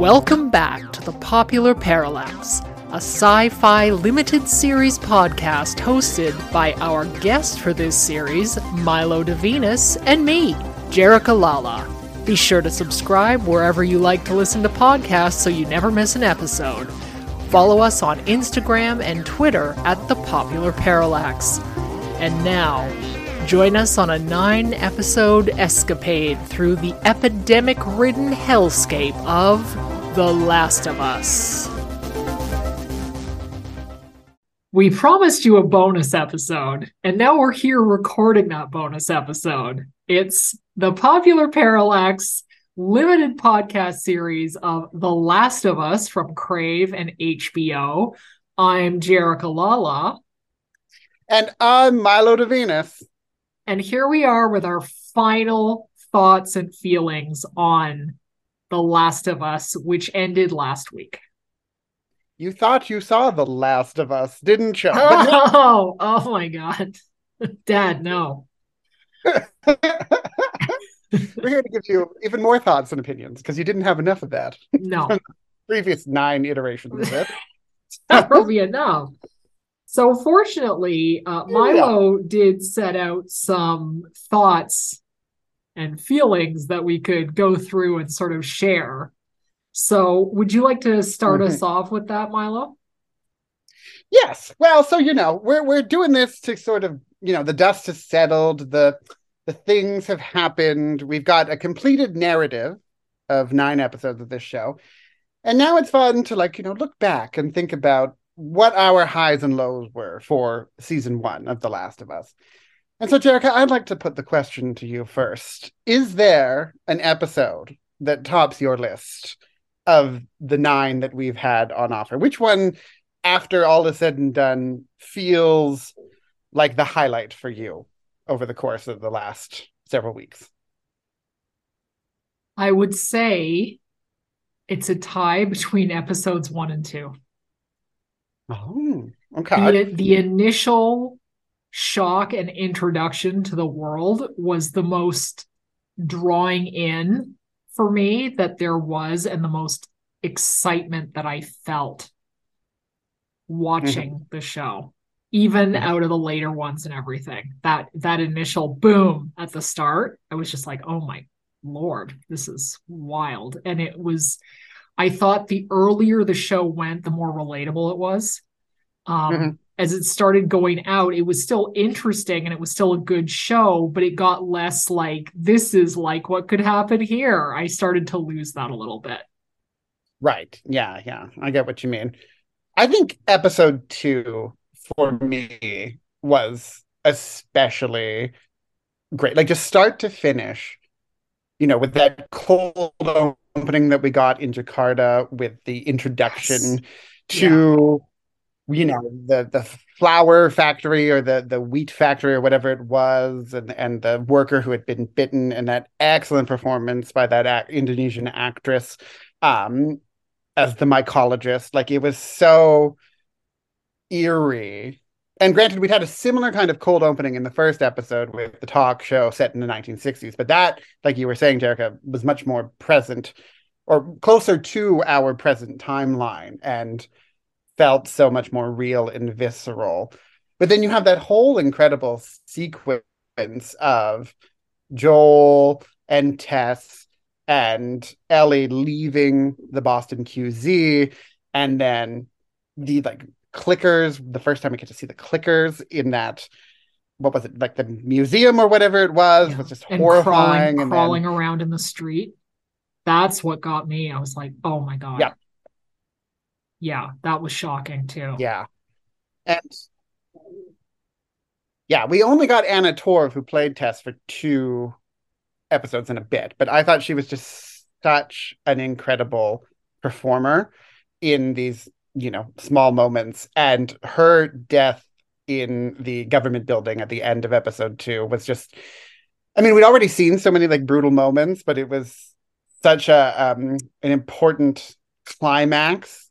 Welcome back to the Popular Parallax, a sci fi limited series podcast hosted by our guest for this series, Milo DeVenus, and me, Jerrica Lala. Be sure to subscribe wherever you like to listen to podcasts so you never miss an episode. Follow us on Instagram and Twitter at The Popular Parallax. And now, join us on a nine episode escapade through the epidemic ridden hellscape of The Last of Us. We promised you a bonus episode, and now we're here recording that bonus episode. It's the Popular Parallax limited podcast series of The Last of Us from Crave and HBO. I'm Jerrica Lala. And I'm Milo DeVenus. And here we are with our final thoughts and feelings on The Last of Us, which ended last week. You thought you saw The Last of Us, didn't you? Oh, oh my God. Dad, no. We're here to give you even more thoughts and opinions because you didn't have enough of that. No. Previous nine iterations of it. that will be enough. So, fortunately, uh, Milo yeah. did set out some thoughts and feelings that we could go through and sort of share. So, would you like to start mm-hmm. us off with that, Milo? Yes. Well, so you know, we're we're doing this to sort of, you know, the dust has settled, the the things have happened. We've got a completed narrative of nine episodes of this show. And now it's fun to like, you know, look back and think about what our highs and lows were for season one of The Last of Us. And so, Jerrica, I'd like to put the question to you first. Is there an episode that tops your list of the nine that we've had on offer? Which one, after all is said and done, feels like the highlight for you? over the course of the last several weeks? I would say it's a tie between episodes one and two. Oh, okay. The, the initial shock and introduction to the world was the most drawing in for me that there was, and the most excitement that I felt watching mm-hmm. the show even out of the later ones and everything. That that initial boom at the start, I was just like, "Oh my lord, this is wild." And it was I thought the earlier the show went, the more relatable it was. Um mm-hmm. As it started going out, it was still interesting and it was still a good show, but it got less like this is like what could happen here. I started to lose that a little bit. Right. Yeah, yeah. I get what you mean. I think episode 2 for me was especially great. Like just start to finish, you know, with that cold opening that we got in Jakarta with the introduction yes. to yeah. You know the the flour factory or the the wheat factory or whatever it was and and the worker who had been bitten and that excellent performance by that Indonesian actress um as the mycologist like it was so eerie. And granted, we'd had a similar kind of cold opening in the first episode with the talk show set in the 1960s, but that, like you were saying, Jerrica, was much more present or closer to our present timeline and felt so much more real and visceral. But then you have that whole incredible sequence of Joel and Tess and Ellie leaving the Boston QZ and then the like clickers the first time we get to see the clickers in that what was it like the museum or whatever it was yeah. was just and horrifying crawling, and crawling then... around in the street that's what got me i was like oh my god yeah yeah that was shocking too. Yeah. And yeah we only got anna torv who played tess for two episodes in a bit but i thought she was just such an incredible performer in these you know small moments. And her death in the government building at the end of episode two was just i mean we'd already seen so many like brutal moments but it was such a um an important climax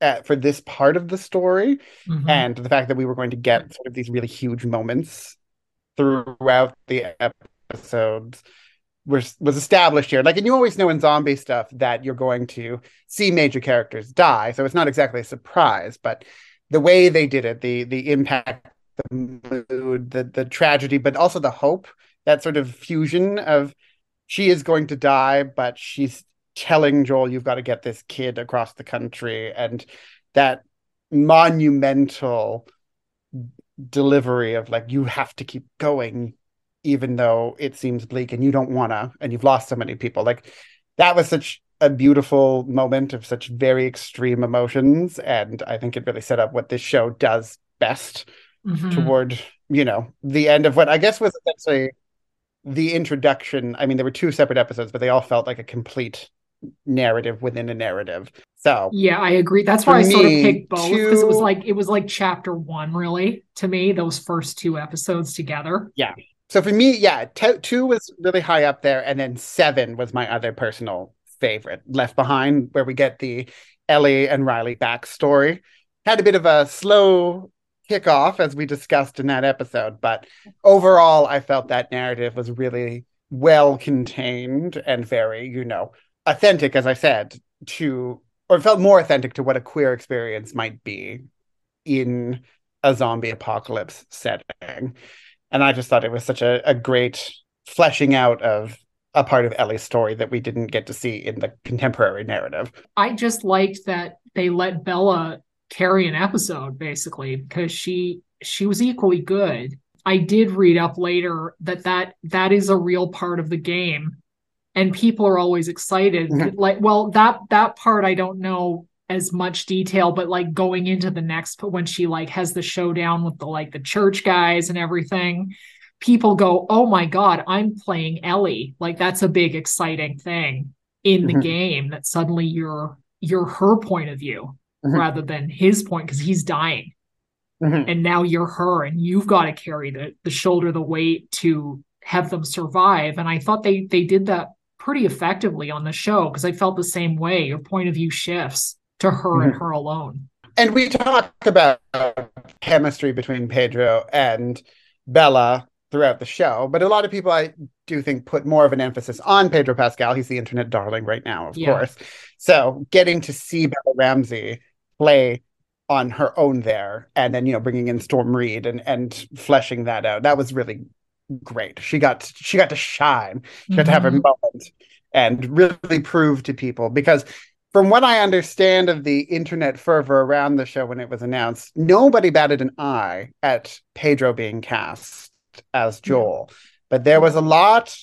at, uh, for this part of the story mm-hmm. and the fact that we were going to get sort of these really huge moments throughout the episodes was was established here. Like, and you always know in zombie stuff that you're going to see major characters die, so it's not exactly a surprise. But the way they did it, the the impact, the mood, the the tragedy, but also the hope, that sort of fusion of she is going to die, but she's telling Joel, "You've got to get this kid across the country," and that monumental delivery of like you have to keep going even though it seems bleak and you don't wanna and you've lost so many people like that was such a beautiful moment of such very extreme emotions and i think it really set up what this show does best mm-hmm. toward you know the end of what i guess was essentially the introduction i mean there were two separate episodes but they all felt like a complete narrative within a narrative so yeah, I agree. That's why I sort of picked both because it was like it was like chapter one, really, to me. Those first two episodes together. Yeah. So for me, yeah, t- two was really high up there, and then seven was my other personal favorite. Left Behind, where we get the Ellie and Riley backstory. Had a bit of a slow kickoff, as we discussed in that episode, but overall, I felt that narrative was really well contained and very, you know, authentic, as I said, to or felt more authentic to what a queer experience might be in a zombie apocalypse setting. And I just thought it was such a, a great fleshing out of a part of Ellie's story that we didn't get to see in the contemporary narrative. I just liked that they let Bella carry an episode basically because she she was equally good. I did read up later that that that is a real part of the game and people are always excited mm-hmm. like well that that part i don't know as much detail but like going into the next but when she like has the showdown with the like the church guys and everything people go oh my god i'm playing ellie like that's a big exciting thing in mm-hmm. the game that suddenly you're you're her point of view mm-hmm. rather than his point because he's dying mm-hmm. and now you're her and you've got to carry the the shoulder the weight to have them survive and i thought they they did that pretty effectively on the show because I felt the same way. Your point of view shifts to her mm-hmm. and her alone. And we talk about chemistry between Pedro and Bella throughout the show, but a lot of people I do think put more of an emphasis on Pedro Pascal. He's the internet darling right now, of yeah. course. So getting to see Bella Ramsey play on her own there and then you know bringing in Storm Reid and and fleshing that out. That was really great. She got she got to shine. She mm-hmm. got to have a mm-hmm. moment and really prove to people because from what I understand of the internet fervor around the show when it was announced, nobody batted an eye at Pedro being cast as Joel. But there was a lot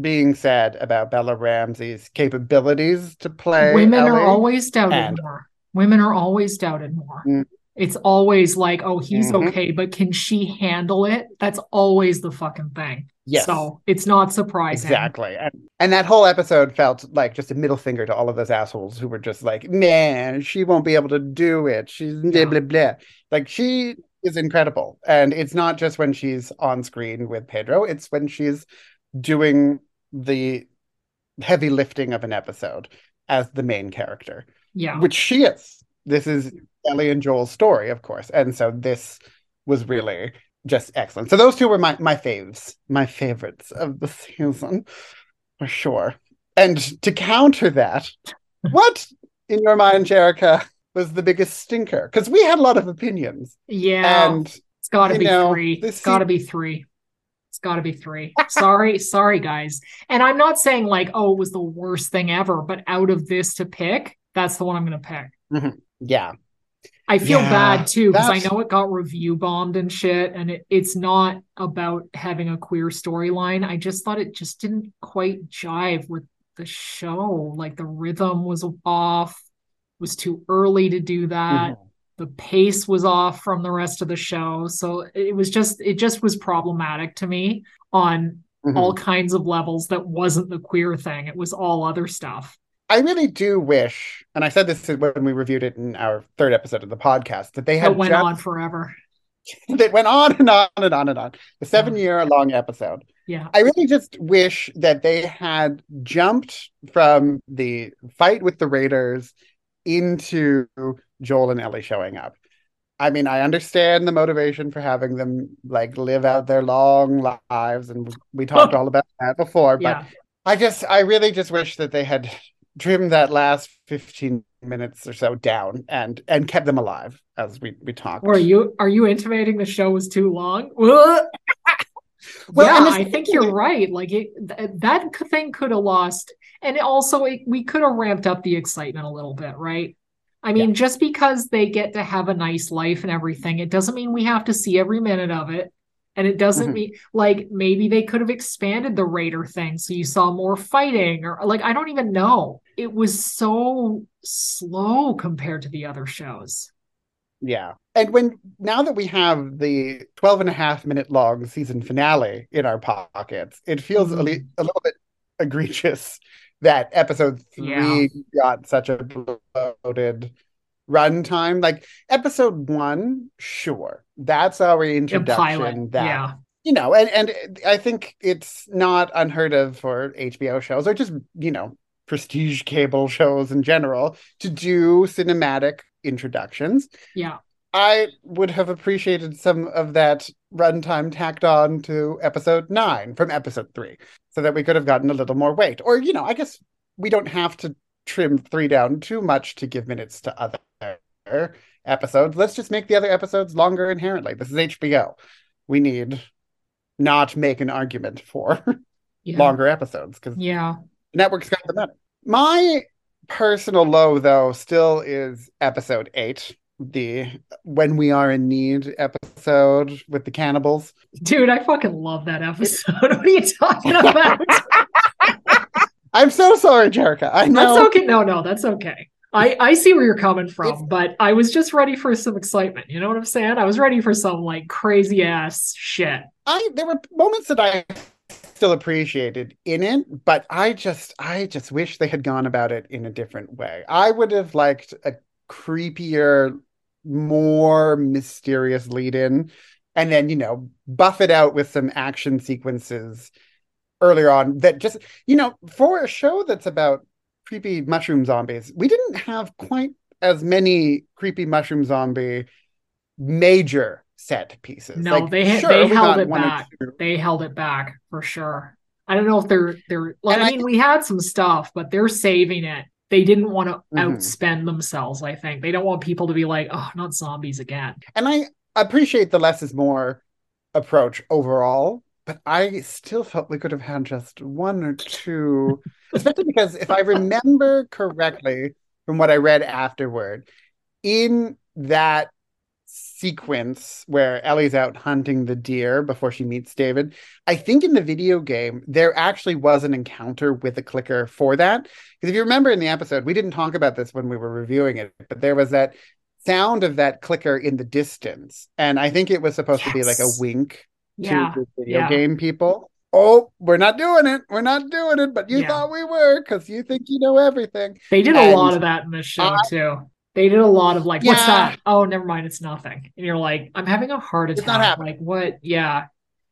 being said about Bella Ramsey's capabilities to play. Women Ellie, are always doubted and... more. Women are always doubted more. It's always like, oh, he's mm-hmm. okay, but can she handle it? That's always the fucking thing. Yes. So it's not surprising. Exactly. And, and that whole episode felt like just a middle finger to all of those assholes who were just like, man, she won't be able to do it. She's blah, blah, blah. Like she is incredible. And it's not just when she's on screen with Pedro, it's when she's doing the heavy lifting of an episode as the main character. Yeah. Which she is. This is Ellie and Joel's story, of course. And so this was really just excellent. So those two were my my faves, my favorites of the season, for sure. And to counter that, what in your mind, Jerrica, was the biggest stinker? Because we had a lot of opinions. Yeah, and it's got to be know, three. It's got to be three. It's got to be three. sorry, sorry, guys. And I'm not saying like, oh, it was the worst thing ever, but out of this to pick, that's the one I'm going to pick. Mm-hmm. Yeah, I feel yeah, bad too because I know it got review bombed and shit, and it, it's not about having a queer storyline. I just thought it just didn't quite jive with the show. Like the rhythm was off, it was too early to do that. Mm-hmm. The pace was off from the rest of the show, so it was just it just was problematic to me on mm-hmm. all kinds of levels. That wasn't the queer thing; it was all other stuff. I really do wish, and I said this when we reviewed it in our third episode of the podcast, that they had it went just, on forever. that went on and on and on and on. The seven year long episode. Yeah. I really just wish that they had jumped from the fight with the Raiders into Joel and Ellie showing up. I mean, I understand the motivation for having them like live out their long lives, and we talked all about that before. But I just, I really just wish that they had trimmed that last 15 minutes or so down and and kept them alive as we we talked. Or you are you intimating the show was too long? well, yeah, I think you're right. Like it, th- that thing could have lost, and also it, we could have ramped up the excitement a little bit, right? I mean, yeah. just because they get to have a nice life and everything, it doesn't mean we have to see every minute of it. And it doesn't mm-hmm. mean like maybe they could have expanded the Raider thing so you saw more fighting or like I don't even know. It was so slow compared to the other shows. Yeah. And when now that we have the 12 and a half minute long season finale in our pockets, it feels mm-hmm. a, li- a little bit egregious that episode three yeah. got such a bloated runtime. Like episode one, sure, that's our introduction. That yeah. you know, and and I think it's not unheard of for HBO shows or just you know prestige cable shows in general to do cinematic introductions. Yeah. I would have appreciated some of that runtime tacked on to episode nine from episode three so that we could have gotten a little more weight. Or, you know, I guess we don't have to trim three down too much to give minutes to other episodes. Let's just make the other episodes longer inherently. This is HBO. We need not make an argument for yeah. longer episodes because yeah, networks got the money. My personal low though still is episode eight the when we are in need episode with the cannibals dude i fucking love that episode what are you talking about i'm so sorry jerrica i know that's okay no no that's okay I, I see where you're coming from, it's, but I was just ready for some excitement. You know what I'm saying? I was ready for some like crazy ass shit. I there were moments that I still appreciated in it, but I just I just wish they had gone about it in a different way. I would have liked a creepier, more mysterious lead in, and then you know buff it out with some action sequences earlier on that just you know for a show that's about creepy mushroom zombies. We didn't have quite as many creepy mushroom zombie major set pieces. No, like, they sure, they held it back. They held it back for sure. I don't know if they're they're like I mean I, we had some stuff, but they're saving it. They didn't want to mm-hmm. outspend themselves, I think. They don't want people to be like, oh, not zombies again. And I appreciate the less is more approach overall but I still felt we could have had just one or two, especially because if I remember correctly from what I read afterward, in that sequence where Ellie's out hunting the deer before she meets David, I think in the video game, there actually was an encounter with a clicker for that. Because if you remember in the episode, we didn't talk about this when we were reviewing it, but there was that sound of that clicker in the distance. And I think it was supposed yes. to be like a wink yeah. to the video yeah. game people. Oh, we're not doing it. We're not doing it, but you yeah. thought we were because you think you know everything. They did and, a lot of that in this show uh, too. They did a lot of like, what's that? Oh, never mind, it's nothing. And you're like, I'm having a heart attack. Like, what? Yeah.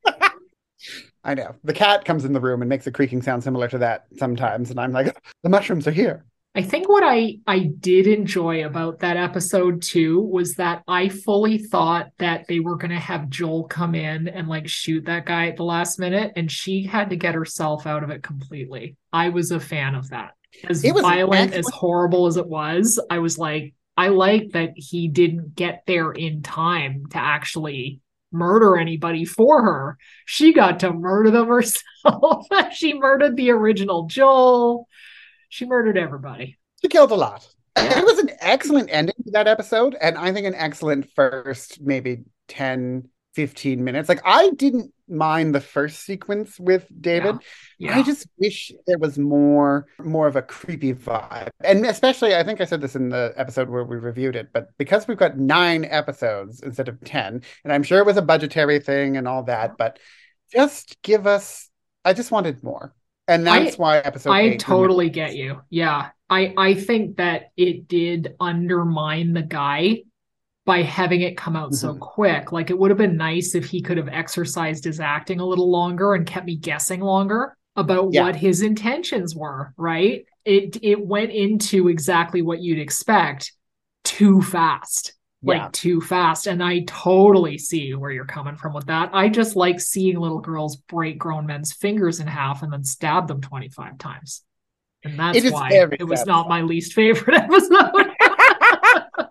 I know. The cat comes in the room and makes a creaking sound similar to that sometimes. And I'm like, the mushrooms are here. I think what I I did enjoy about that episode too was that I fully thought that they were going to have Joel come in and like shoot that guy at the last minute and she had to get herself out of it completely. I was a fan of that. As violent as horrible as it was, I was like I like that he didn't get there in time to actually murder anybody for her. She got to murder them herself. she murdered the original Joel she murdered everybody. She killed a lot. Yeah. It was an excellent ending to that episode, and I think an excellent first maybe 10, 15 minutes. Like I didn't mind the first sequence with David. Yeah. Yeah. I just wish there was more more of a creepy vibe. And especially I think I said this in the episode where we reviewed it, but because we've got 9 episodes instead of 10, and I'm sure it was a budgetary thing and all that, but just give us I just wanted more and that's I, why episode I totally get you. Yeah. I I think that it did undermine the guy by having it come out mm-hmm. so quick. Like it would have been nice if he could have exercised his acting a little longer and kept me guessing longer about yeah. what his intentions were, right? It it went into exactly what you'd expect too fast. Like Yeah. too fast. And I totally see where you're coming from with that. I just like seeing little girls break grown men's fingers in half and then stab them 25 times. And that's why it was not my least favorite episode.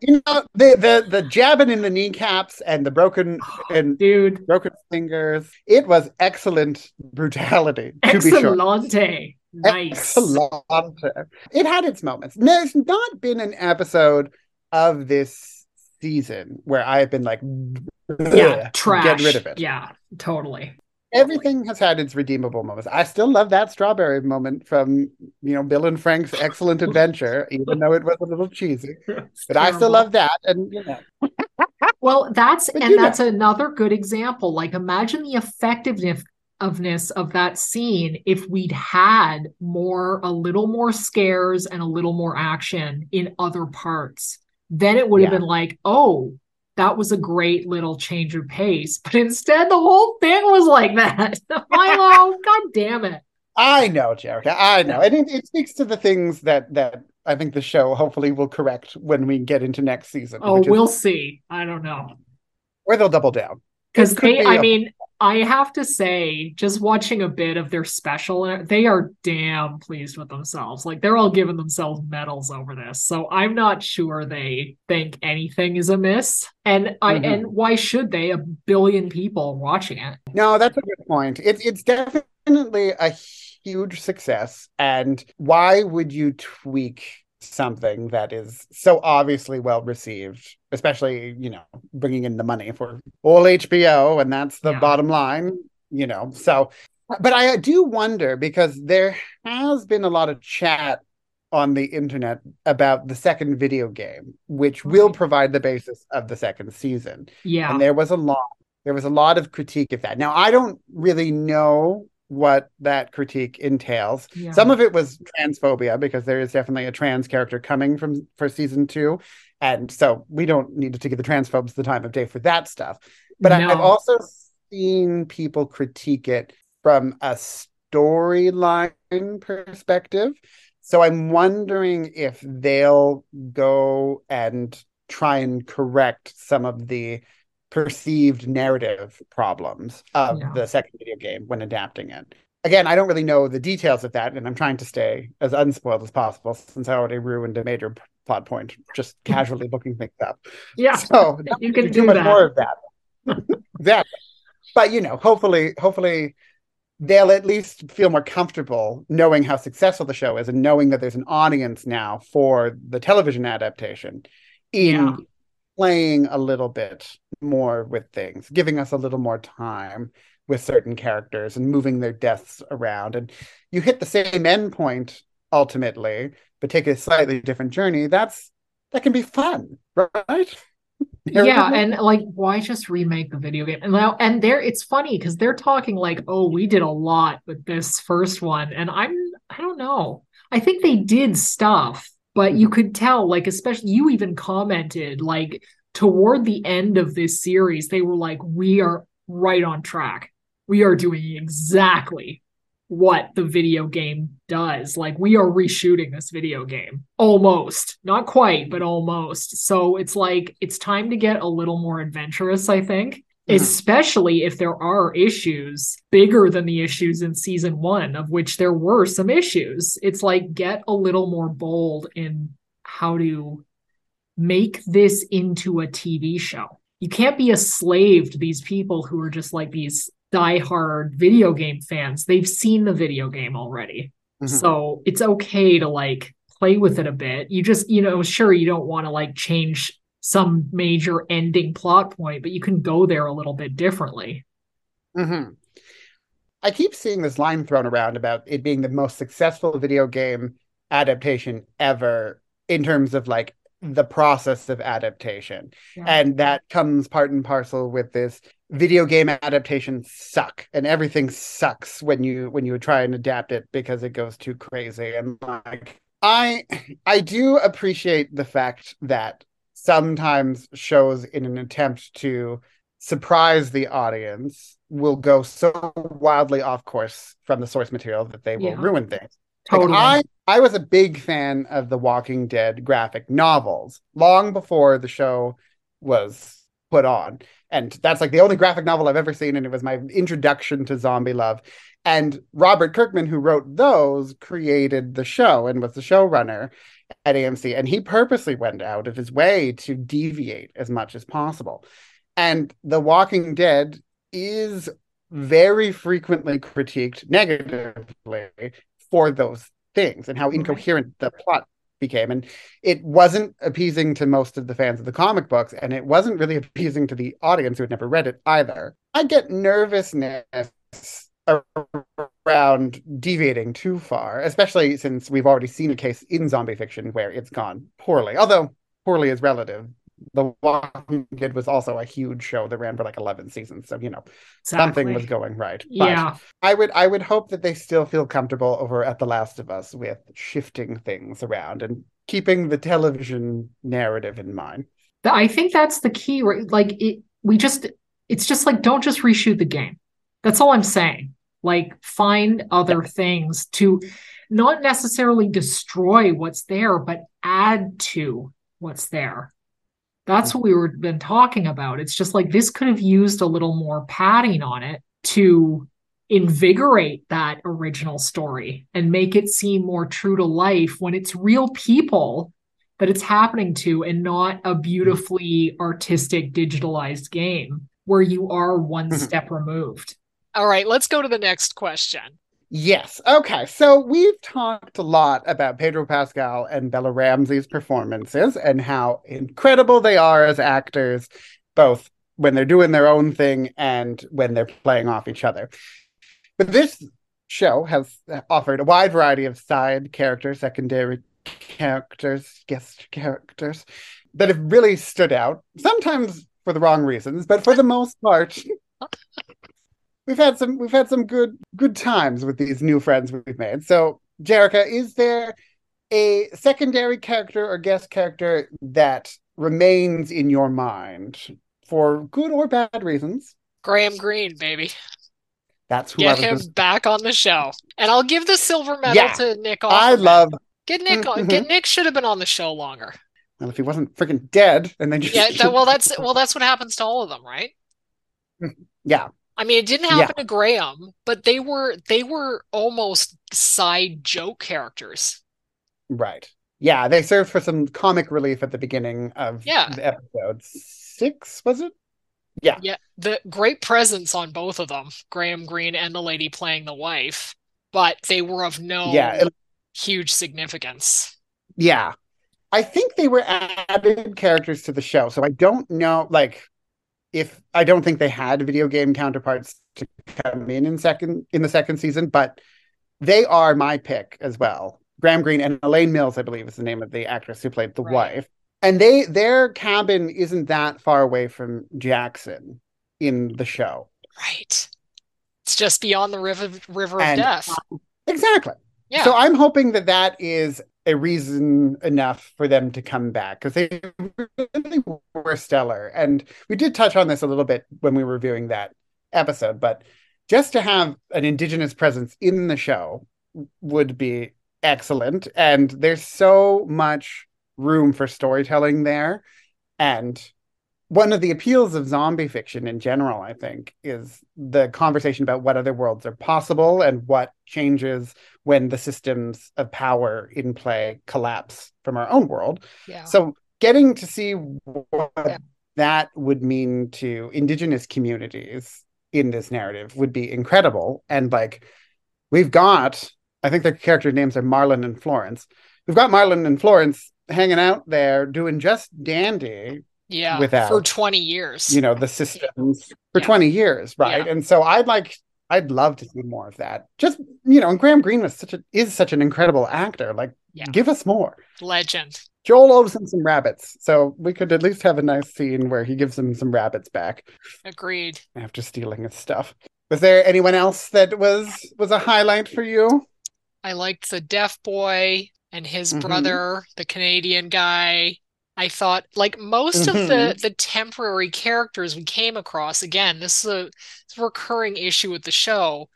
you know the the the jabbing in the kneecaps and the broken oh, and Dude, broken fingers. It was excellent brutality, to be sure. Nice. Excellent. It had its moments. There's not been an episode of this season where I have been like, Yeah, "Ugh, trash. Get rid of it. Yeah, totally. Everything has had its redeemable moments. I still love that strawberry moment from you know Bill and Frank's excellent adventure, even though it was a little cheesy. But I still love that, and you know, Well, that's But and you know. that's another good example. Like imagine the effectiveness ofness of that scene if we'd had more a little more scares and a little more action in other parts. Then it would have Yeah. been like, "Oh, that was a great little change of pace." But instead the whole thing was like that. Milo, god damn it. I know, Jerrica. I know, and it, it speaks to the things that that I think the show hopefully will correct when we get into next season. Oh, we'll see. I don't know. where they'll double down. Because It they, be I a- mean, I have to say, just watching a bit of their special, they are damn pleased with themselves. Like they're all giving themselves medals over this. So I'm not sure they think anything is amiss. And I Mhm. and why should they? A billion people watching it. No, that's a good point. It's it's definitely a huge success. And why would you tweak something that is so obviously well received, especially, you know, bringing in the money for all HBO, and that's the Yeah. bottom line, you know. So, but I do wonder because there has been a lot of chat on the internet about the second video game, which will provide the basis of the second season Yeah. and there was a lot there was a lot of critique of that now i don't really know what that critique entails. Yeah. some of it was transphobia because there is definitely a trans character coming from for season two. And so we don't need to give the transphobes the time of day for that stuff. But I, i've also seen people critique it from a storyline perspective. So i'm wondering if they'll go and try and correct some of the perceived narrative problems of Yeah. the second video game when adapting it. Again, I don't really know the details of that, and I'm trying to stay as unspoiled as possible since I already ruined a major plot point just casually looking things up. yeah. So You can do do much that. more of that. exactly. But you know, hopefully, hopefully they'll at least feel more comfortable knowing how successful the show is and knowing that there's an audience now for the television adaptation in Yeah. playing a little bit more with things, giving us a little more time with certain characters and moving their deaths around. And you hit the same end point ultimately, but take a slightly different journey. That's that can be fun, right? yeah and like why just remake the video game and now and there it's funny because they're talking like oh we did a lot with this first one and i'm i don't know i think they did stuff but you could tell like especially you even commented like toward the end of this series they were like we are right on track we are doing exactly what the video game does. Like we are reshooting this video game almost, not quite, but almost. So it's like it's time to get a little more adventurous, I think, Mhm. especially if there are issues bigger than the issues in season one, of which there were some issues. It's like get a little more bold in how to make this into a TV show. You can't be a slave to these people who are just like these diehard video game fans. They've seen the video game already. Mhm. So it's okay to like play with it a bit. You just, you know, sure, you don't want to like change some major ending plot point, but you can go there a little bit differently. Mhm. I keep seeing this line thrown around about it being the most successful video game adaptation ever in terms of like the process of adaptation. Yeah. And that comes part and parcel with this video game adaptations suck and everything sucks when you when you try and adapt it because it goes too crazy and like I I do appreciate the fact that sometimes shows in an attempt to surprise the audience will go so wildly off course from the source material that they will Yeah. ruin things. Like, Totally. I I was a big fan of the Walking Dead graphic novels long before the show was put on. And that's like the only graphic novel I've ever seen. And it was my introduction to zombie love. And Robert Kirkman, who wrote those, created the show and was the showrunner at AMC. And he purposely went out of his way to deviate as much as possible. And The Walking Dead is very frequently critiqued negatively for those things and how incoherent the plot became. And it wasn't appeasing to most of the fans of the comic books, and it wasn't really appeasing to the audience who had never read it either. I get nervousness around deviating too far, especially since we've already seen a case in zombie fiction where it's gone poorly. Although poorly is relative. The Walking Dead was also a huge show that ran for like eleven seasons, so you know exactly. something was going right. Yeah, I would I would hope that they still feel comfortable over at The Last of Us with shifting things around and keeping the television narrative in mind. I think that's the key. Right? Like it, we just it's just like don't just reshoot the game. That's all I'm saying like find other yeah. things to not necessarily destroy what's there but add to what's there that's what we were been talking about it's just like this could have used a little more padding on it to invigorate that original story and make it seem more true to life when it's real people that it's happening to and not a beautifully artistic digitalized game where you are one mm-hmm. step removed all right, let's go to the next question. Yes. Okay. So we've talked a lot about Pedro Pascal and Bella Ramsey's performances and how incredible they are as actors, both when they're doing their own thing and when they're playing off each other. But this show has offered a wide variety of side characters, secondary characters, guest characters that have really stood out, sometimes for the wrong reasons, but for the most part, we've had some we've had some good good times with these new friends we've made. So, Jerrica, is there a secondary character or guest character that remains in your mind for good or bad reasons? Graham Greene, baby. That's who get him just... back on the show, and I'll give the silver medal yeah, to Nick. Offerman. I love get Nick. Mm-hmm. Get Nick should have been on the show longer. Well, if he wasn't freaking dead, and then just yeah, that, well, that's well, that's what happens to all of them, right? Yeah, I mean, it didn't happen yeah. to Graham, but they were they were almost side joke characters. Right. Yeah, they served for some comic relief at the beginning of yeah. the episode. Six, was it? Yeah. Yeah. The great presence on both of them, Graham Greene and the lady playing the wife, but they were of no yeah, it, huge significance. Yeah. I think they were added characters to the show. So I don't know like if I don't think they had video game counterparts to come in in second in the second season, but they are my pick as well. Graham Greene and Elaine Mills, I believe, is the name of the actress who played the right. wife. And they their cabin isn't that far away from Jackson in the show. Right. It's just beyond the river river and, of death. exactly. Yeah. So I'm hoping that that is a reason enough for them to come back because they really were stellar. And we did touch on this a little bit when we were reviewing that episode, but just to have an indigenous presence in the show would be excellent. And there's so much room for storytelling there. And one of the appeals of zombie fiction in general, I think, is the conversation about what other worlds are possible and what changes when the systems of power in play collapse from our own world. Yeah. So, getting to see what yeah. that would mean to indigenous communities in this narrative would be incredible. And like, we've got, I think their character names are Marlon and Florence. We've got Marlon and Florence hanging out there doing just dandy yeah without for 20 years you know the systems for yeah. 20 years right yeah. and so i'd like i'd love to see more of that. Just you know and graham greene was such a is such an incredible actor. Like yeah. give us more. Legend. Joel owes him some rabbits. So we could at least have a nice scene where he gives him some rabbits back. Agreed. After stealing his stuff. Was there anyone else that was was a highlight for you? I liked the deaf boy and his mm-hmm. brother the canadian guy I thought like most mm-hmm. of the mm-hmm. the temporary characters we came across again this is a, a recurring issue with the show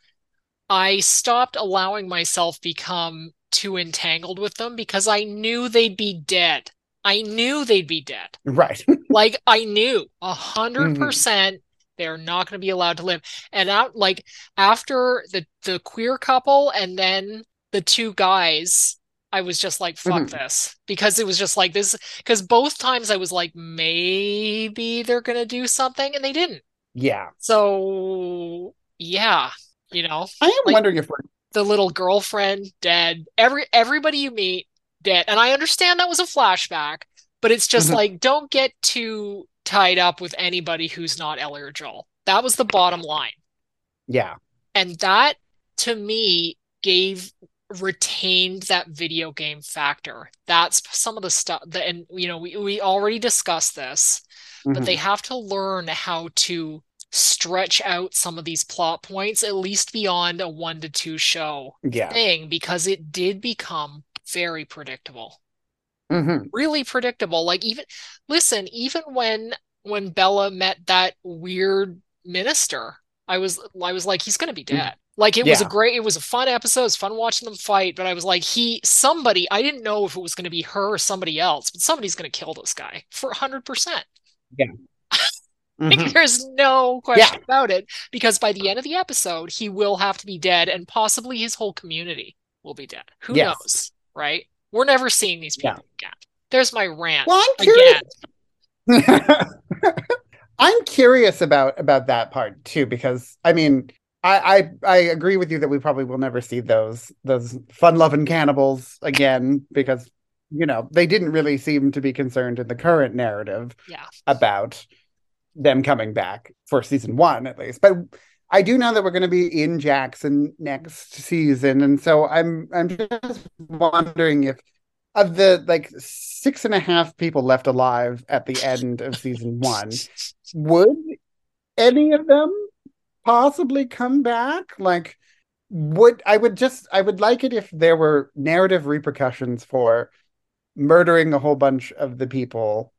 I stopped allowing myself become too entangled with them because I knew they'd be dead. I knew they'd be dead. Right. like I knew a 100 percent they're not going to be allowed to live. And out like after the the queer couple and then the two guys, I was just like, fuck Mhm. this. Because it was just like this because both times I was like, maybe they're gonna do something, and they didn't. Yeah. So yeah, you know, I am Like- wondering if we're the little girlfriend dead. Every everybody you meet dead. And I understand that was a flashback, but it's just Mhm. like don't get too tied up with anybody who's not Ellie or Joel. That was the bottom line. yeah. And that to me gave retained that video game factor. That's some of the stuff that and you know, we, we already discussed this, but Mhm. they have to learn how to stretch out some of these plot points at least beyond a one to two show yeah. thing because it did become very predictable Mhm. really predictable like even listen even when when Bella met that weird minister I was I was like he's gonna be dead like it was a great it was a fun episode it was fun watching them fight but I was like he somebody I didn't know if it was gonna be her or somebody else but somebody's gonna kill this guy for 100% like Mhm. there's no question about it because by the end of the episode he will have to be dead and possibly his whole community will be dead who Yes. knows right we're never seeing these Yeah. people again there's my rant Well, I'm curious. I'm curious about about that part too because I mean I, I I agree with you that we probably will never see those those fun loving cannibals again because you know they didn't really seem to be concerned in the current narrative Yeah. about them coming back for season one at least but I do know that we're going to be in Jackson next season and so I'm I'm just wondering if of the like six and a half people left alive at the end of season one, would any of them possibly come back? Like, would I would just I would like it if there were narrative repercussions for murdering a whole bunch of the people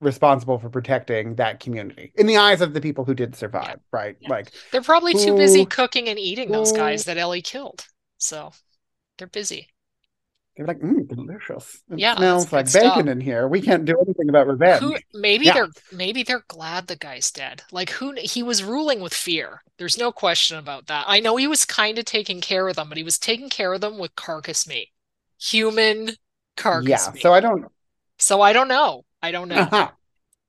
responsible for protecting that community in the eyes of the people who did survive, right? Yeah. Like, They're probably too busy cooking and eating those guys that Ellie killed. So they're busy. They're like, mm, delicious. It Yeah, smells like bacon stuff. in here. We can't do anything about revenge. Who maybe Yeah. they're maybe they're glad the guy's dead. Like who he was ruling with fear. There's no question about that. I know he was kind of taking care of them, but he was taking care of them with carcass meat. Human carcass yeah, meat. so I don't. So I don't know. I don't know. Uh-huh.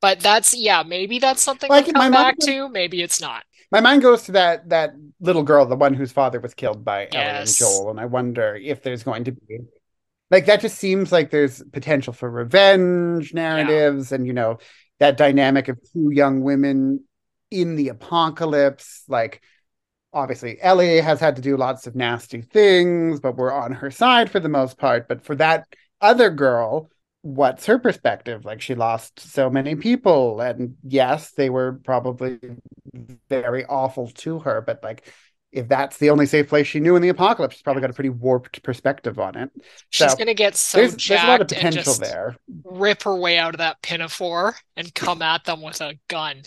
But that's yeah, maybe that's something Like, my come back was- to. Maybe it's not. My mind goes to that that little girl, the one whose father was killed by Ellie and Joel, and I wonder if there's going to be like that. Just seems like there's potential for revenge narratives, and you know that dynamic of two young women in the apocalypse. Like, obviously, Ellie has had to do lots of nasty things, but we're on her side for the most part. But for that other girl, what's her perspective? Like, she lost so many people, and yes, they were probably very awful to her, but like if that's the only safe place she knew in the apocalypse, she's probably got a pretty warped perspective on it. She's So, gonna get so there's there's a lot of jacked potential there. rip her way out of that pinafore and come at them with a gun.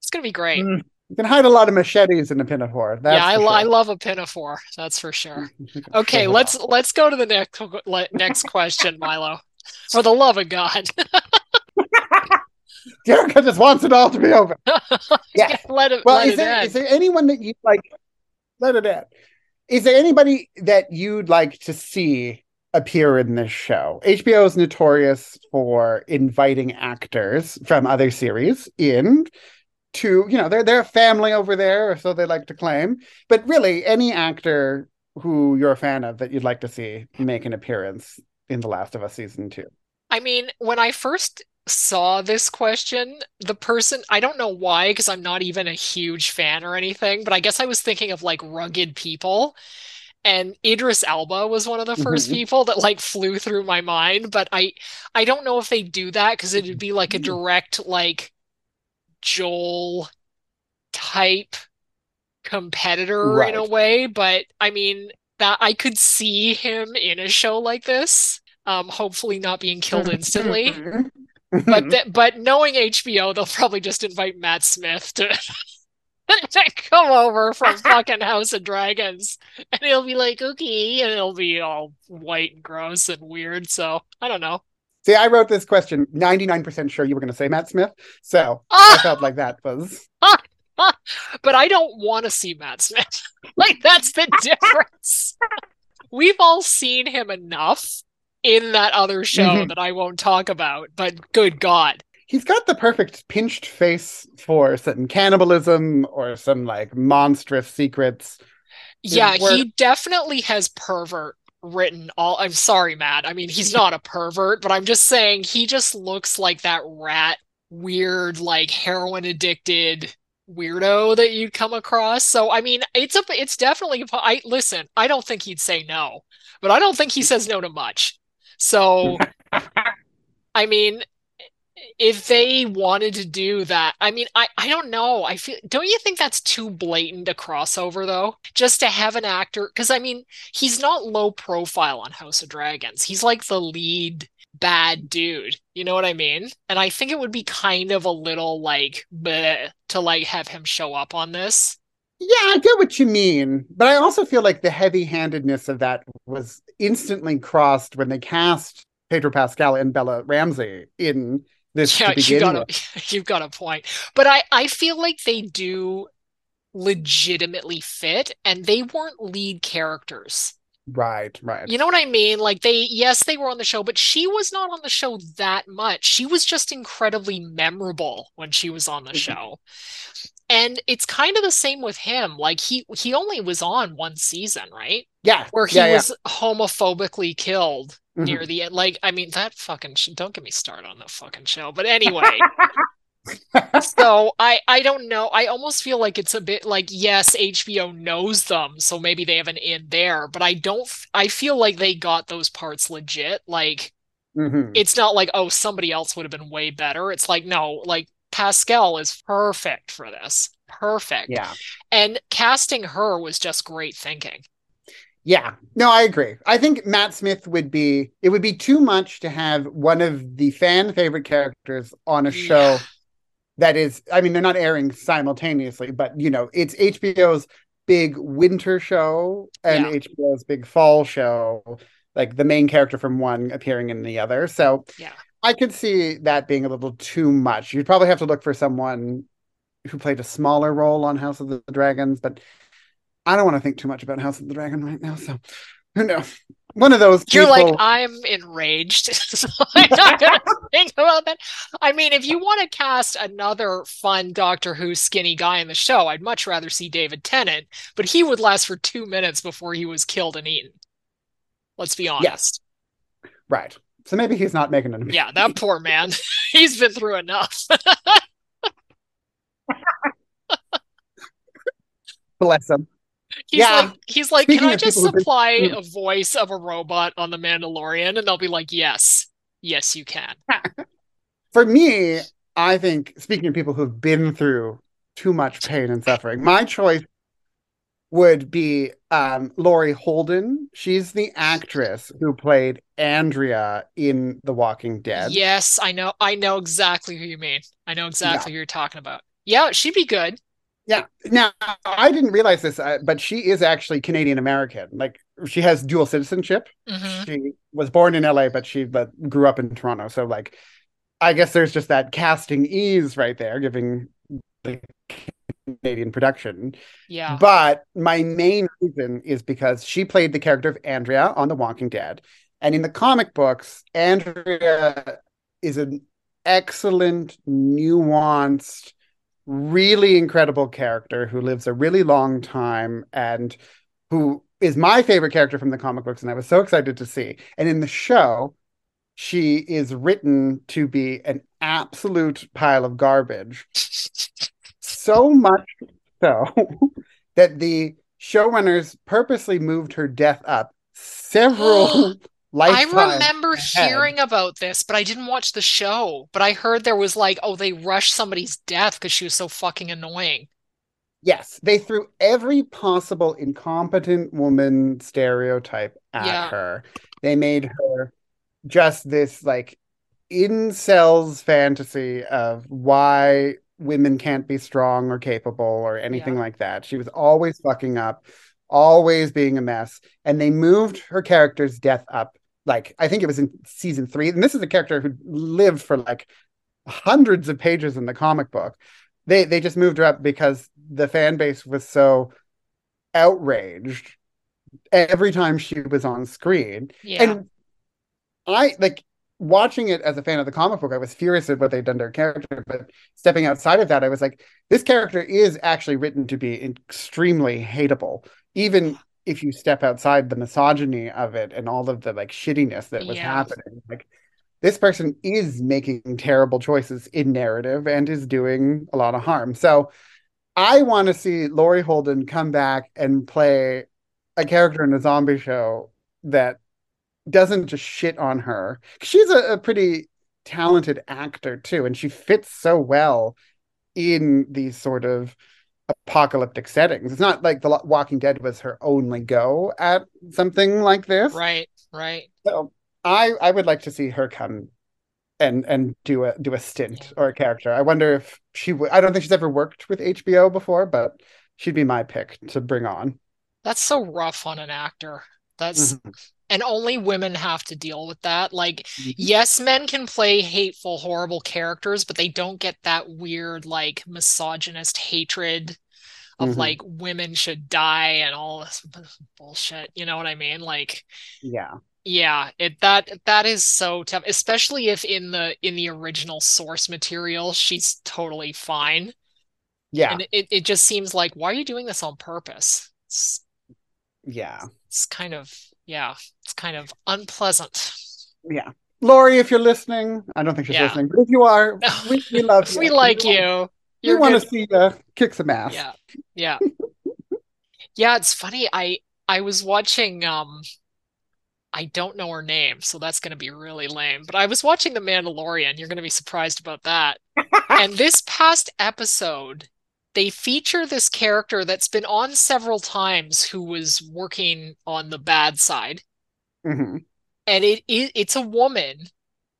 It's gonna be great. Mm, You can hide a lot of machetes in a pinafore. That's yeah, I, lo- I love a pinafore. That's for sure. Okay, let's let's go to the next next question, Milo. For the love of God, Jerrica just wants it all to be over. Yeah. let it Well, let is there is there anyone that you like? Let it in. Is there anybody that you'd like to see appear in this show? HBO is notorious for inviting actors from other series in to, you know, they're they're a family over there, or so they like to claim. But really, any actor who you're a fan of that you'd like to see make an appearance in The Last of Us season two. I mean, when I first saw this question, the person, I don't know why, because I'm not even a huge fan or anything, but I guess I was thinking of like rugged people. And Idris Elba was one of the 1st Mhm. people that like flew through my mind, but I I don't know if they do that because it'd be like a Mm. direct like Joel type competitor in a way, but I mean that I could see him in a show like this. Um, hopefully not being killed instantly. But mm-hmm. th- but knowing HBO, they'll probably just invite Matt Smith to come over from fucking House of Dragons, and he'll be like, "Okay," and it'll be all white and gross and weird. So I don't know. See, I wrote this question 99% sure you were going to say Matt Smith. So I ah! felt like that was. but I don't want to see Matt Smith. like, that's the difference. We've all seen him enough in that other show mm-hmm. that I won't talk about, but good God. He's got the perfect pinched face for some cannibalism or some like monstrous secrets. Yeah, where... he definitely has pervert written all I'm sorry, Matt. I mean, he's not a pervert, but I'm just saying he just looks like that rat, weird, like heroin addicted weirdo that you'd come across. So I mean, it's a it's definitely I listen, I don't think he'd say no, but I don't think he says no to much. So I mean, if they wanted to do that, I mean, I, I don't know. I feel don't you think that's too blatant a crossover though? Just to have an actor because I mean, he's not low profile on House of Dragons. He's like the lead bad dude. You know what I mean? And I think it would be kind of a little like bleh, to like have him show up on this. Yeah, I get what you mean, but I also feel like the heavy-handedness of that was instantly crossed when they cast Pedro Pascal and Bella Ramsey in this yeah, you got a, you've got a point. But I, I feel like they do legitimately fit and they weren't lead characters. Right, right. You know what I mean? Like they yes, they were on the show, but she was not on the show that much. She was just incredibly memorable when she was on the mm-hmm. show. And it's kind of the same with him. Like he he only was on one season, right? Yeah. Where he yeah, was yeah. homophobically killed mm-hmm. near the end. Like, I mean, that fucking sh- don't get me started on that fucking show. But anyway. so I I don't know. I almost feel like it's a bit like yes, HBO knows them, so maybe they have an in there, but I don't I feel like they got those parts legit. Like mm-hmm. it's not like oh somebody else would have been way better. It's like no, like Pascal is perfect for this. Perfect. Yeah. And casting her was just great thinking. Yeah, no, I agree. I think Matt Smith would be, it would be too much to have one of the fan favorite characters on a show yeah. That is, I mean, they're not airing simultaneously, but you know, it's HBO's big winter show and yeah. HBO's big fall show, like the main character from one appearing in the other. So yeah. I could see that being a little too much. You'd probably have to look for someone who played a smaller role on House of the Dragons, but I don't want to think too much about House of the Dragon right now. So who knows? One of those. You're like I'm enraged, so I'm not gonna think about that. I mean, if you want to cast another fun Doctor Who skinny guy in the show, I'd much rather see David Tennant, but he would last for two minutes before he was killed and eaten. Let's be honest. Yes. Right. So maybe he's not making an. Yeah, that poor man. he's been through enough. Bless him. He's yeah. like, he's like, Speaking can I just supply been... a voice of a robot on the Mandalorian? And they'll be like, yes, yes, you can. For me, I think speaking of people who've been through too much pain and suffering, my choice would be um, Laurie Holden. She's the actress who played Andrea in The Walking Dead. Yes, I know. I know exactly who you mean. I know exactly yeah. who you're talking about. Yeah, she'd be good. Yeah. Now I didn't realize this, uh, but she is actually Canadian American. Like she has dual citizenship. Mm-hmm. She was born in LA, but she but grew up in Toronto. So like, I guess there's just that casting ease right there, giving the Canadian production. Yeah. But my main reason is because she played the character of Andrea on The Walking Dead, and in the comic books, Andrea is an excellent, nuanced really incredible character who lives a really long time and who is my favorite character from the comic books and I was so excited to see. And in the show, she is written to be an absolute pile of garbage. so much so that the showrunners purposely moved her death up several I remember ahead. hearing about this, but I didn't watch the show. But I heard there was like, oh, they rushed somebody's death because she was so fucking annoying. Yes, they threw every possible incompetent woman stereotype at yeah. her. They made her just this like incels fantasy of why women can't be strong or capable or anything yeah. like that. She was always fucking up, always being a mess. And they moved her character's death up. Like, I think it was in season three. And this is a character who lived for like hundreds of pages in the comic book. They they just moved her up because the fan base was so outraged every time she was on screen. Yeah. And I like watching it as a fan of the comic book, I was furious at what they'd done to her character. But stepping outside of that, I was like, this character is actually written to be extremely hateable, even if you step outside the misogyny of it and all of the like shittiness that was yeah. happening. Like this person is making terrible choices in narrative and is doing a lot of harm. So I want to see Laurie Holden come back and play a character in a zombie show that doesn't just shit on her. She's a, a pretty talented actor too, and she fits so well in these sort of apocalyptic settings. It's not like The Walking Dead was her only go at something like this. Right, right. So I I would like to see her come and and do a do a stint or a character. I wonder if she would. I don't think she's ever worked with HBO before, but she'd be my pick to bring on. That's so rough on an actor. That's mm-hmm. And only women have to deal with that. Like, mm-hmm. yes, men can play hateful, horrible characters, but they don't get that weird, like, misogynist hatred of mm-hmm. like women should die and all this bullshit. You know what I mean? Like, yeah, yeah. It that that is so tough, especially if in the in the original source material she's totally fine. Yeah, and it it just seems like why are you doing this on purpose? It's, yeah it's kind of yeah it's kind of unpleasant. Yeah. Laurie, if you're listening i don't think she's yeah. listening but if you are we, we love you. We like we you. we want to see you kick some ass. Yeah. Yeah. Yeah it's funny. I i was watching um I don't know her name, so that's going to be really lame. But I was watching The Mandalorian. You're going to be surprised about that. and this past episode, they feature this character that's been on several times who was working on the bad side. Mm-hmm. And it, it it's a woman,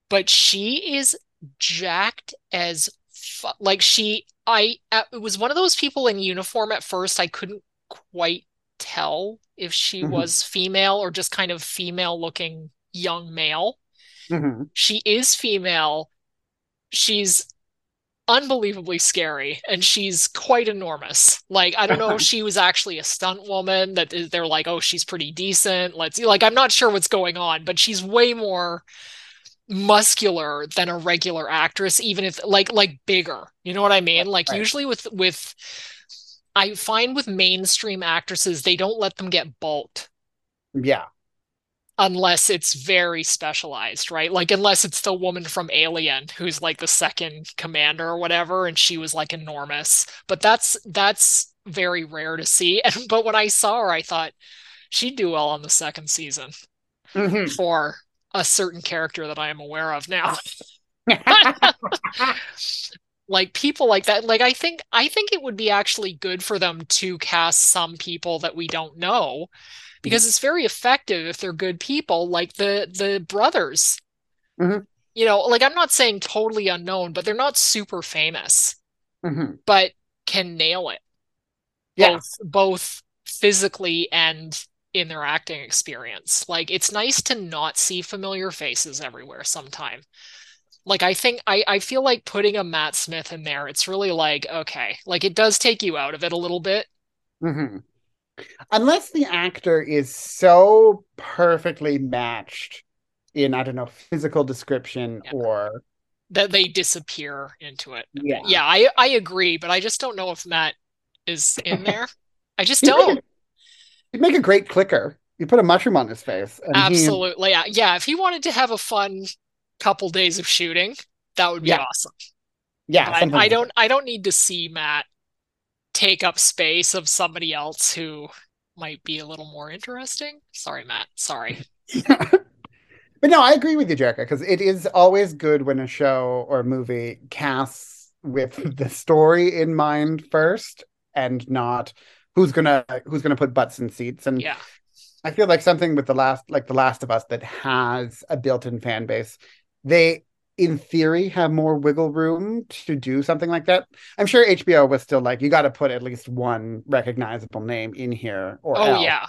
but she is jacked as fu- like she I uh, it was one of those people in uniform at first I couldn't quite tell if she mm-hmm. was female or just kind of female looking young male. Mm-hmm. She is female. She's unbelievably scary and she's quite enormous. Like i don't know if she was actually a stunt woman that they're like oh she's pretty decent. Let's see. Like i'm not sure what's going on but she's way more muscular than a regular actress even if like like bigger. You know what i mean? Like right. usually with with i find with mainstream actresses they don't let them get bulked yeah unless it's very specialized, right? Like unless it's the woman from Alien who's like the second commander or whatever and she was like enormous. But that's that's very rare to see. And but when I saw her I thought she'd do well on the second season mm-hmm. for a certain character that I am aware of now. like people like that like i think i think it would be actually good for them to cast some people that we don't know because it's very effective if they're good people like the the brothers. Mm-hmm. you know like i'm not saying totally unknown but they're not super famous. Mm-hmm. but can nail it. Yeah. both both physically and in their acting experience. Like it's nice to not see familiar faces everywhere sometime. Like i think i i feel like putting a matt smith in there it's really like okay like it does take you out of it a little bit. Mm-hmm unless the actor is so perfectly matched in I don't know physical description yeah. or that they disappear into it. Yeah, yeah, I I agree, but I just don't know if Matt is in there. I just don't. He'd make a great clicker. You put a mushroom on his face. Absolutely, he... yeah, yeah. If he wanted to have a fun couple days of shooting, that would be yeah. awesome. Yeah, I, I don't. I don't need to see Matt take up space of somebody else who might be a little more interesting. Sorry, Matt. Sorry. but no, I agree with you, Jerrica, because it is always good when a show or a movie casts with the story in mind first and not who's gonna who's gonna put butts in seats. And yeah. I feel like something with the last like the Last of Us that has a built-in fan base, they in theory, have more wiggle room to do something like that. I'm sure HBO was still like, you got to put at least one recognizable name in here. Or oh else. yeah,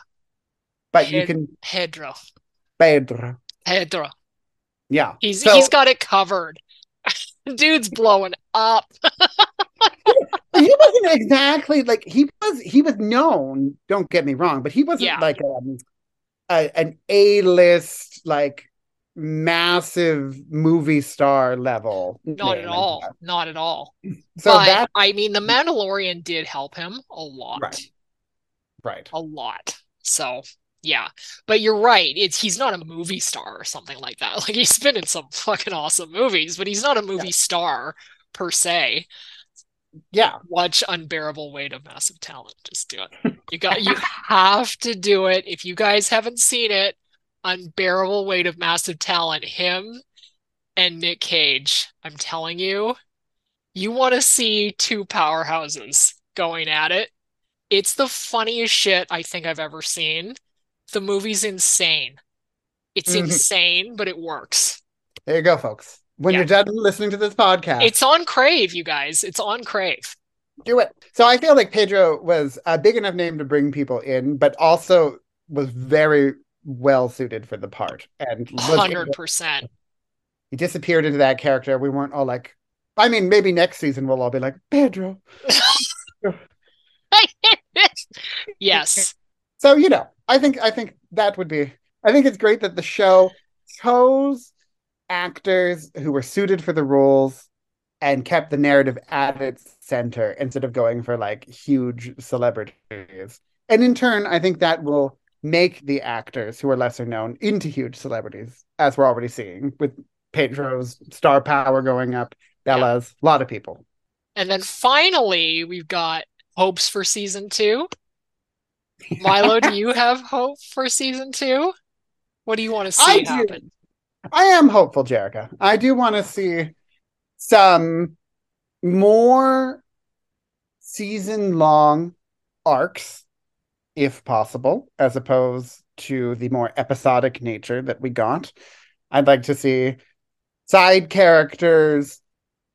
but you can Pedro. Pedro. Pedro. Yeah, he's so, he's got it covered. Dude's blowing up. he wasn't exactly like he was. He was known. Don't get me wrong, but he wasn't Yeah. like um, a, an A list like massive movie star level. Not at all. that. Not at all. So but that I mean, the Mandalorian did help him a lot. right, right. A lot. So yeah. But you're right. It's he's not a movie star or something like that. Like he's been in some fucking awesome movies, but he's not a movie star per se. Yeah, Watch Unbearable Weight of Massive Talent. Just do it. You got you have to do it. If you guys haven't seen it, Unbearable Weight of Massive Talent, him and Nick Cage. I'm telling you, you want to see two powerhouses going at it. It's the funniest shit I think I've ever seen. The movie's insane. It's Mhm. insane, but it works. there you go, folks. When Yeah. you're done listening to this podcast, It's on Crave, you guys. It's on Crave. do it. So I feel like Pedro was a big enough name to bring people in, but also was very well suited for the part and Hundred percent. he disappeared into that character. We weren't all like, I mean, maybe next season we'll all be like Pedro. yes. So you know, I think I think that would be. I think it's great that the show chose actors who were suited for the roles and kept the narrative at its center instead of going for like huge celebrities. And in turn, I think that will make the actors who are lesser known into huge celebrities, as we're already seeing with Pedro's star power going up, Bella's, a lot of people. And then finally, we've got hopes for season two. Milo, do you have hope for season two? What do you want to see I do. happen? I am hopeful, Jerrica. I do want to see some more season long arcs, if possible, as opposed to the more episodic nature that we got. I'd like to see side characters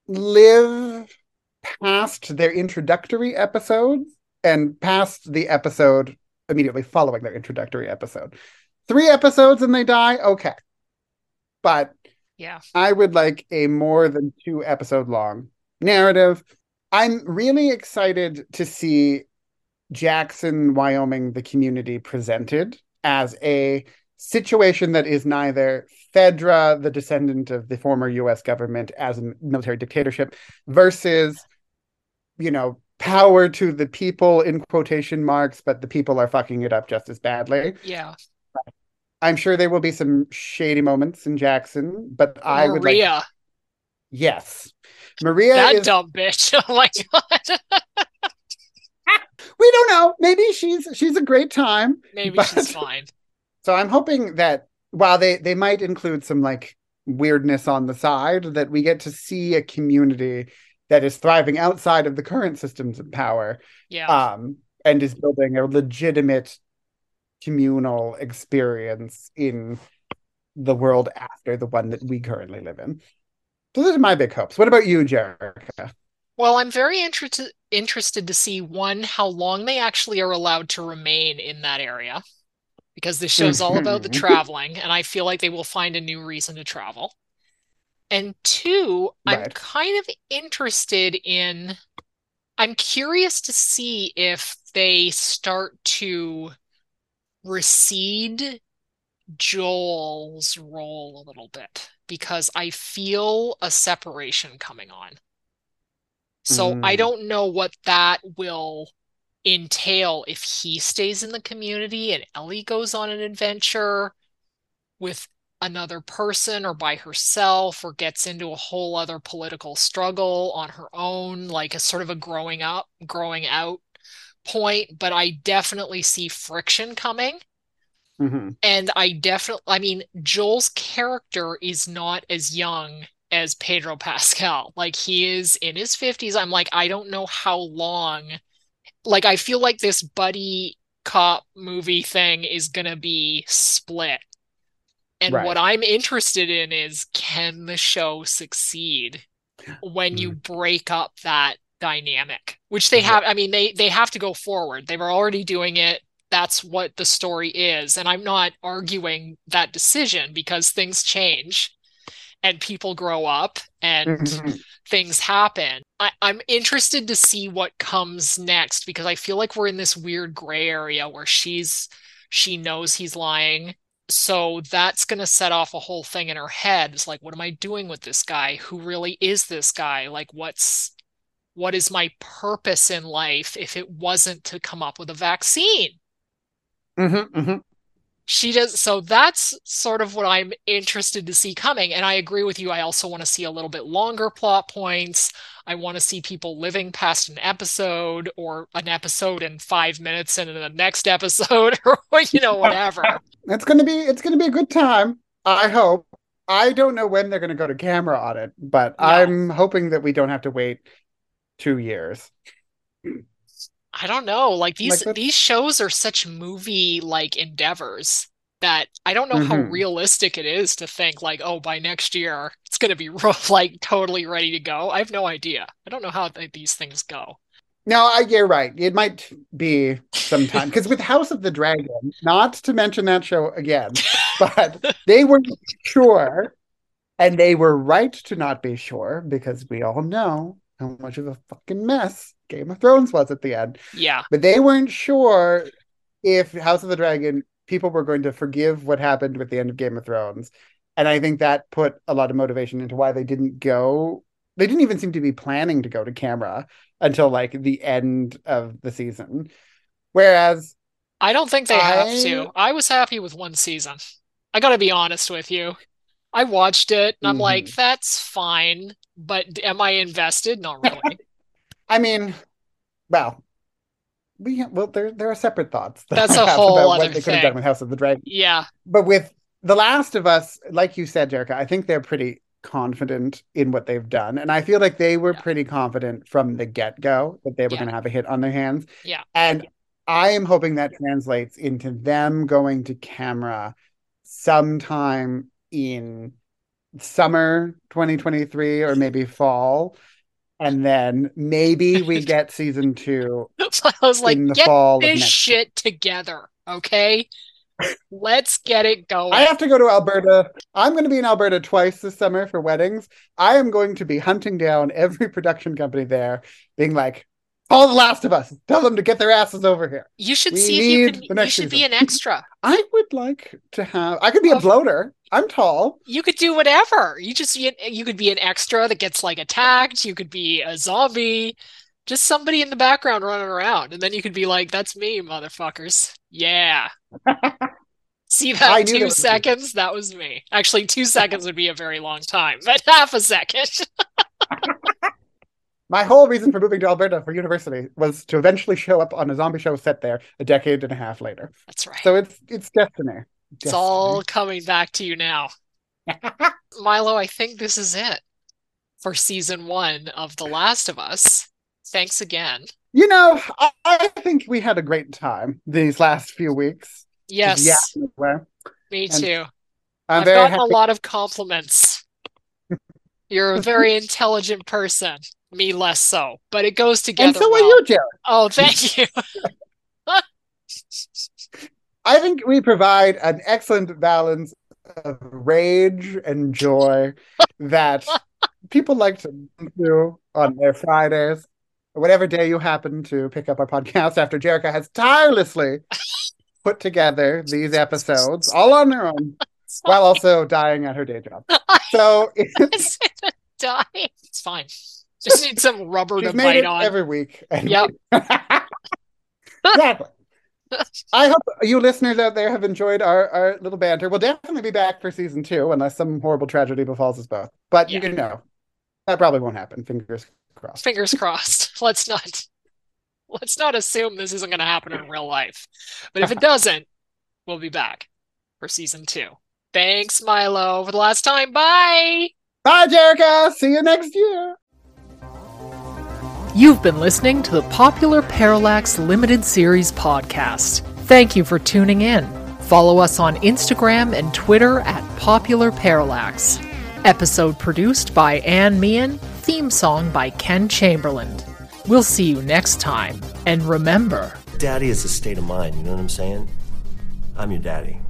live past their introductory episodes and past the episode immediately following their introductory episode. Three episodes and they die, okay. But Yeah. I would like a more than two episode long narrative. I'm really excited to see Jackson, Wyoming, the community presented as a situation that is neither Fedra, the descendant of the former US government as a military dictatorship, versus, you know, power to the people in quotation marks, but the people are fucking it up just as badly. Yeah. I'm sure there will be some shady moments in Jackson, but I would like Maria, Yes. Maria that is dumb bitch. Oh my god. we don't know. Maybe she's she's a great time. Maybe But- she's fine. So I'm hoping that while they they might include some like weirdness on the side, that we get to see a community that is thriving outside of the current systems of power, Yeah. um, and is building a legitimate communal experience in the world after the one that we currently live in. So those are my big hopes. What about you, Jerrica? Well, I'm very interested interested to see one how long they actually are allowed to remain in that area because this show's all about the Mhm. traveling and I feel like they will find a new reason to travel. And two, I'm kind of interested in I'm curious to see if they start to recede Joel's role a little bit because I feel a separation coming on. So I Mm. don't know what that will entail if he stays in the community and Ellie goes on an adventure with another person or by herself or gets into a whole other political struggle on her own, like a sort of a growing up, growing out point. But I definitely see friction coming. Mhm. And I definitely, I mean, Joel's character is not as young as Pedro Pascal. Like he is in his 50s. I'm like, I don't know how long. Like I feel like this buddy cop movie thing is gonna be split. And Right. what I'm interested in is can the show succeed when you mm. break up that dynamic? Which they have I mean they they have to go forward. They were already doing it. That's what the story is. And I'm not arguing that decision because things change and people grow up and Mhm. things happen. I, I'm interested to see what comes next because I feel like we're in this weird gray area where she's she knows he's lying. So that's going to set off a whole thing in her head. It's like, what am I doing with this guy? Who really is this guy? Like, what's what is my purpose in life if it wasn't to come up with a vaccine? Mhm, mhm. She does so that's sort of what i'm interested to see coming and i agree with you i also want to see a little bit longer plot points i want to see people living past an episode or an episode in five minutes and in the next episode or you know whatever It's gonna be it's gonna be a good time. I hope. I don't know when they're gonna go to camera on it, but. I'm hoping that we don't have to wait two years. I don't know like these Like these shows are such movie like endeavors that i don't know how Mhm. realistic it is to think like oh by next year it's going to be like totally ready to go i have no idea i don't know how th- these things go No, I, you're right. It might be some time because with House of the Dragon, not to mention that show again, but they were sure, and they were right to not be sure because we all know how much of a fucking mess Game of Thrones was at the end. yeah But they weren't sure if House of the Dragon people were going to forgive what happened with the end of Game of Thrones. And I think that put a lot of motivation into why they didn't go. They didn't even seem to be planning to go to camera until like the end of the season. Whereas, I don't think they have I- to. I was happy with one season. I gotta be honest with you. I watched it and I'm Mhm. like, that's fine, but am I invested? Not really. I mean, well, we well, there there are separate thoughts. that That's I a whole about other what they could have done with House of the Dragon. Yeah, But with The Last of Us, like you said, Jerrica, I think they're pretty confident in what they've done. And I feel like they were Yeah. pretty confident from the get go that they were Yeah. going to have a hit on their hands. Yeah. And I am hoping that translates into them going to camera sometime in summer 2023 or mm-hmm. maybe fall. And then maybe we get season two so I was like, get this next year. shit together, okay? Let's get it going. I have to go to Alberta. I'm going to be in Alberta twice this summer for weddings. I am going to be hunting down every production company there, being like, "Call The Last of Us. Tell them to get their asses over here." You should We see if you the You should be an extra. I would like to have. I could be a bloater. I'm tall. You could do whatever. You just an, you could be an extra that gets like attacked. You could be a zombie, just somebody in the background running around, and then you could be like, "That's me, motherfuckers." Yeah. See that two was seconds? That was me. Actually, two seconds would be a very long time, but half a second. My whole reason for moving to Alberta for university was to eventually show up on a zombie show set there a decade and a half later. That's right. So it's it's destiny. It's all coming back to you now. Milo, I think this is it for season one of The Last of Us. Thanks again. You know, I, I think we had a great time these last few weeks. Yes, away. me And too. I'm I've gotten happy. a lot of compliments. You're a very intelligent person. Me less so, but it goes together And so well. are you, Jared. Oh, thank you. I think we provide an excellent balance of rage and joy that people like to do on their Fridays, whatever day you happen to pick up our podcast after Jerrica has tirelessly put together these episodes all on her own while also dying at her day job. So It's gonna. It's fine. Just need some rubber to bite it on. every week. And Yep. exactly. I hope you listeners out there have enjoyed our, our little banter. We'll definitely be back for season two unless some horrible tragedy befalls us both. But Yeah. you know, that probably won't happen. Fingers crossed. Fingers crossed. Let's not let's not assume this isn't gonna happen in real life. But if it doesn't, we'll be back for season two. Thanks, Milo, for the last time. Bye. Bye, Jerrica. See you next year. You've been listening to the Popular Parallax Limited Series podcast. Thank you for tuning in. Follow us on Instagram and Twitter at Popular Parallax. Episode produced by Anne Meehan, theme song by Ken Chamberlain. We'll see you next time. And remember Daddy is a state of mind, you know what I'm saying? I'm your daddy.